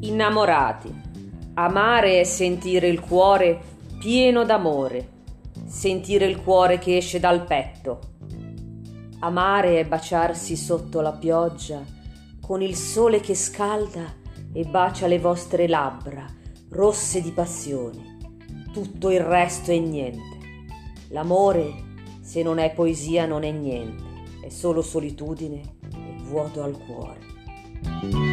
innamorati. Amare è sentire il cuore pieno d'amore, sentire il cuore che esce dal petto. Amare è baciarsi sotto la pioggia con il sole che scalda e bacia le vostre labbra rosse di passione. Tutto il resto è niente. L'amore, se non è poesia, non è niente, è solo solitudine e vuoto al cuore.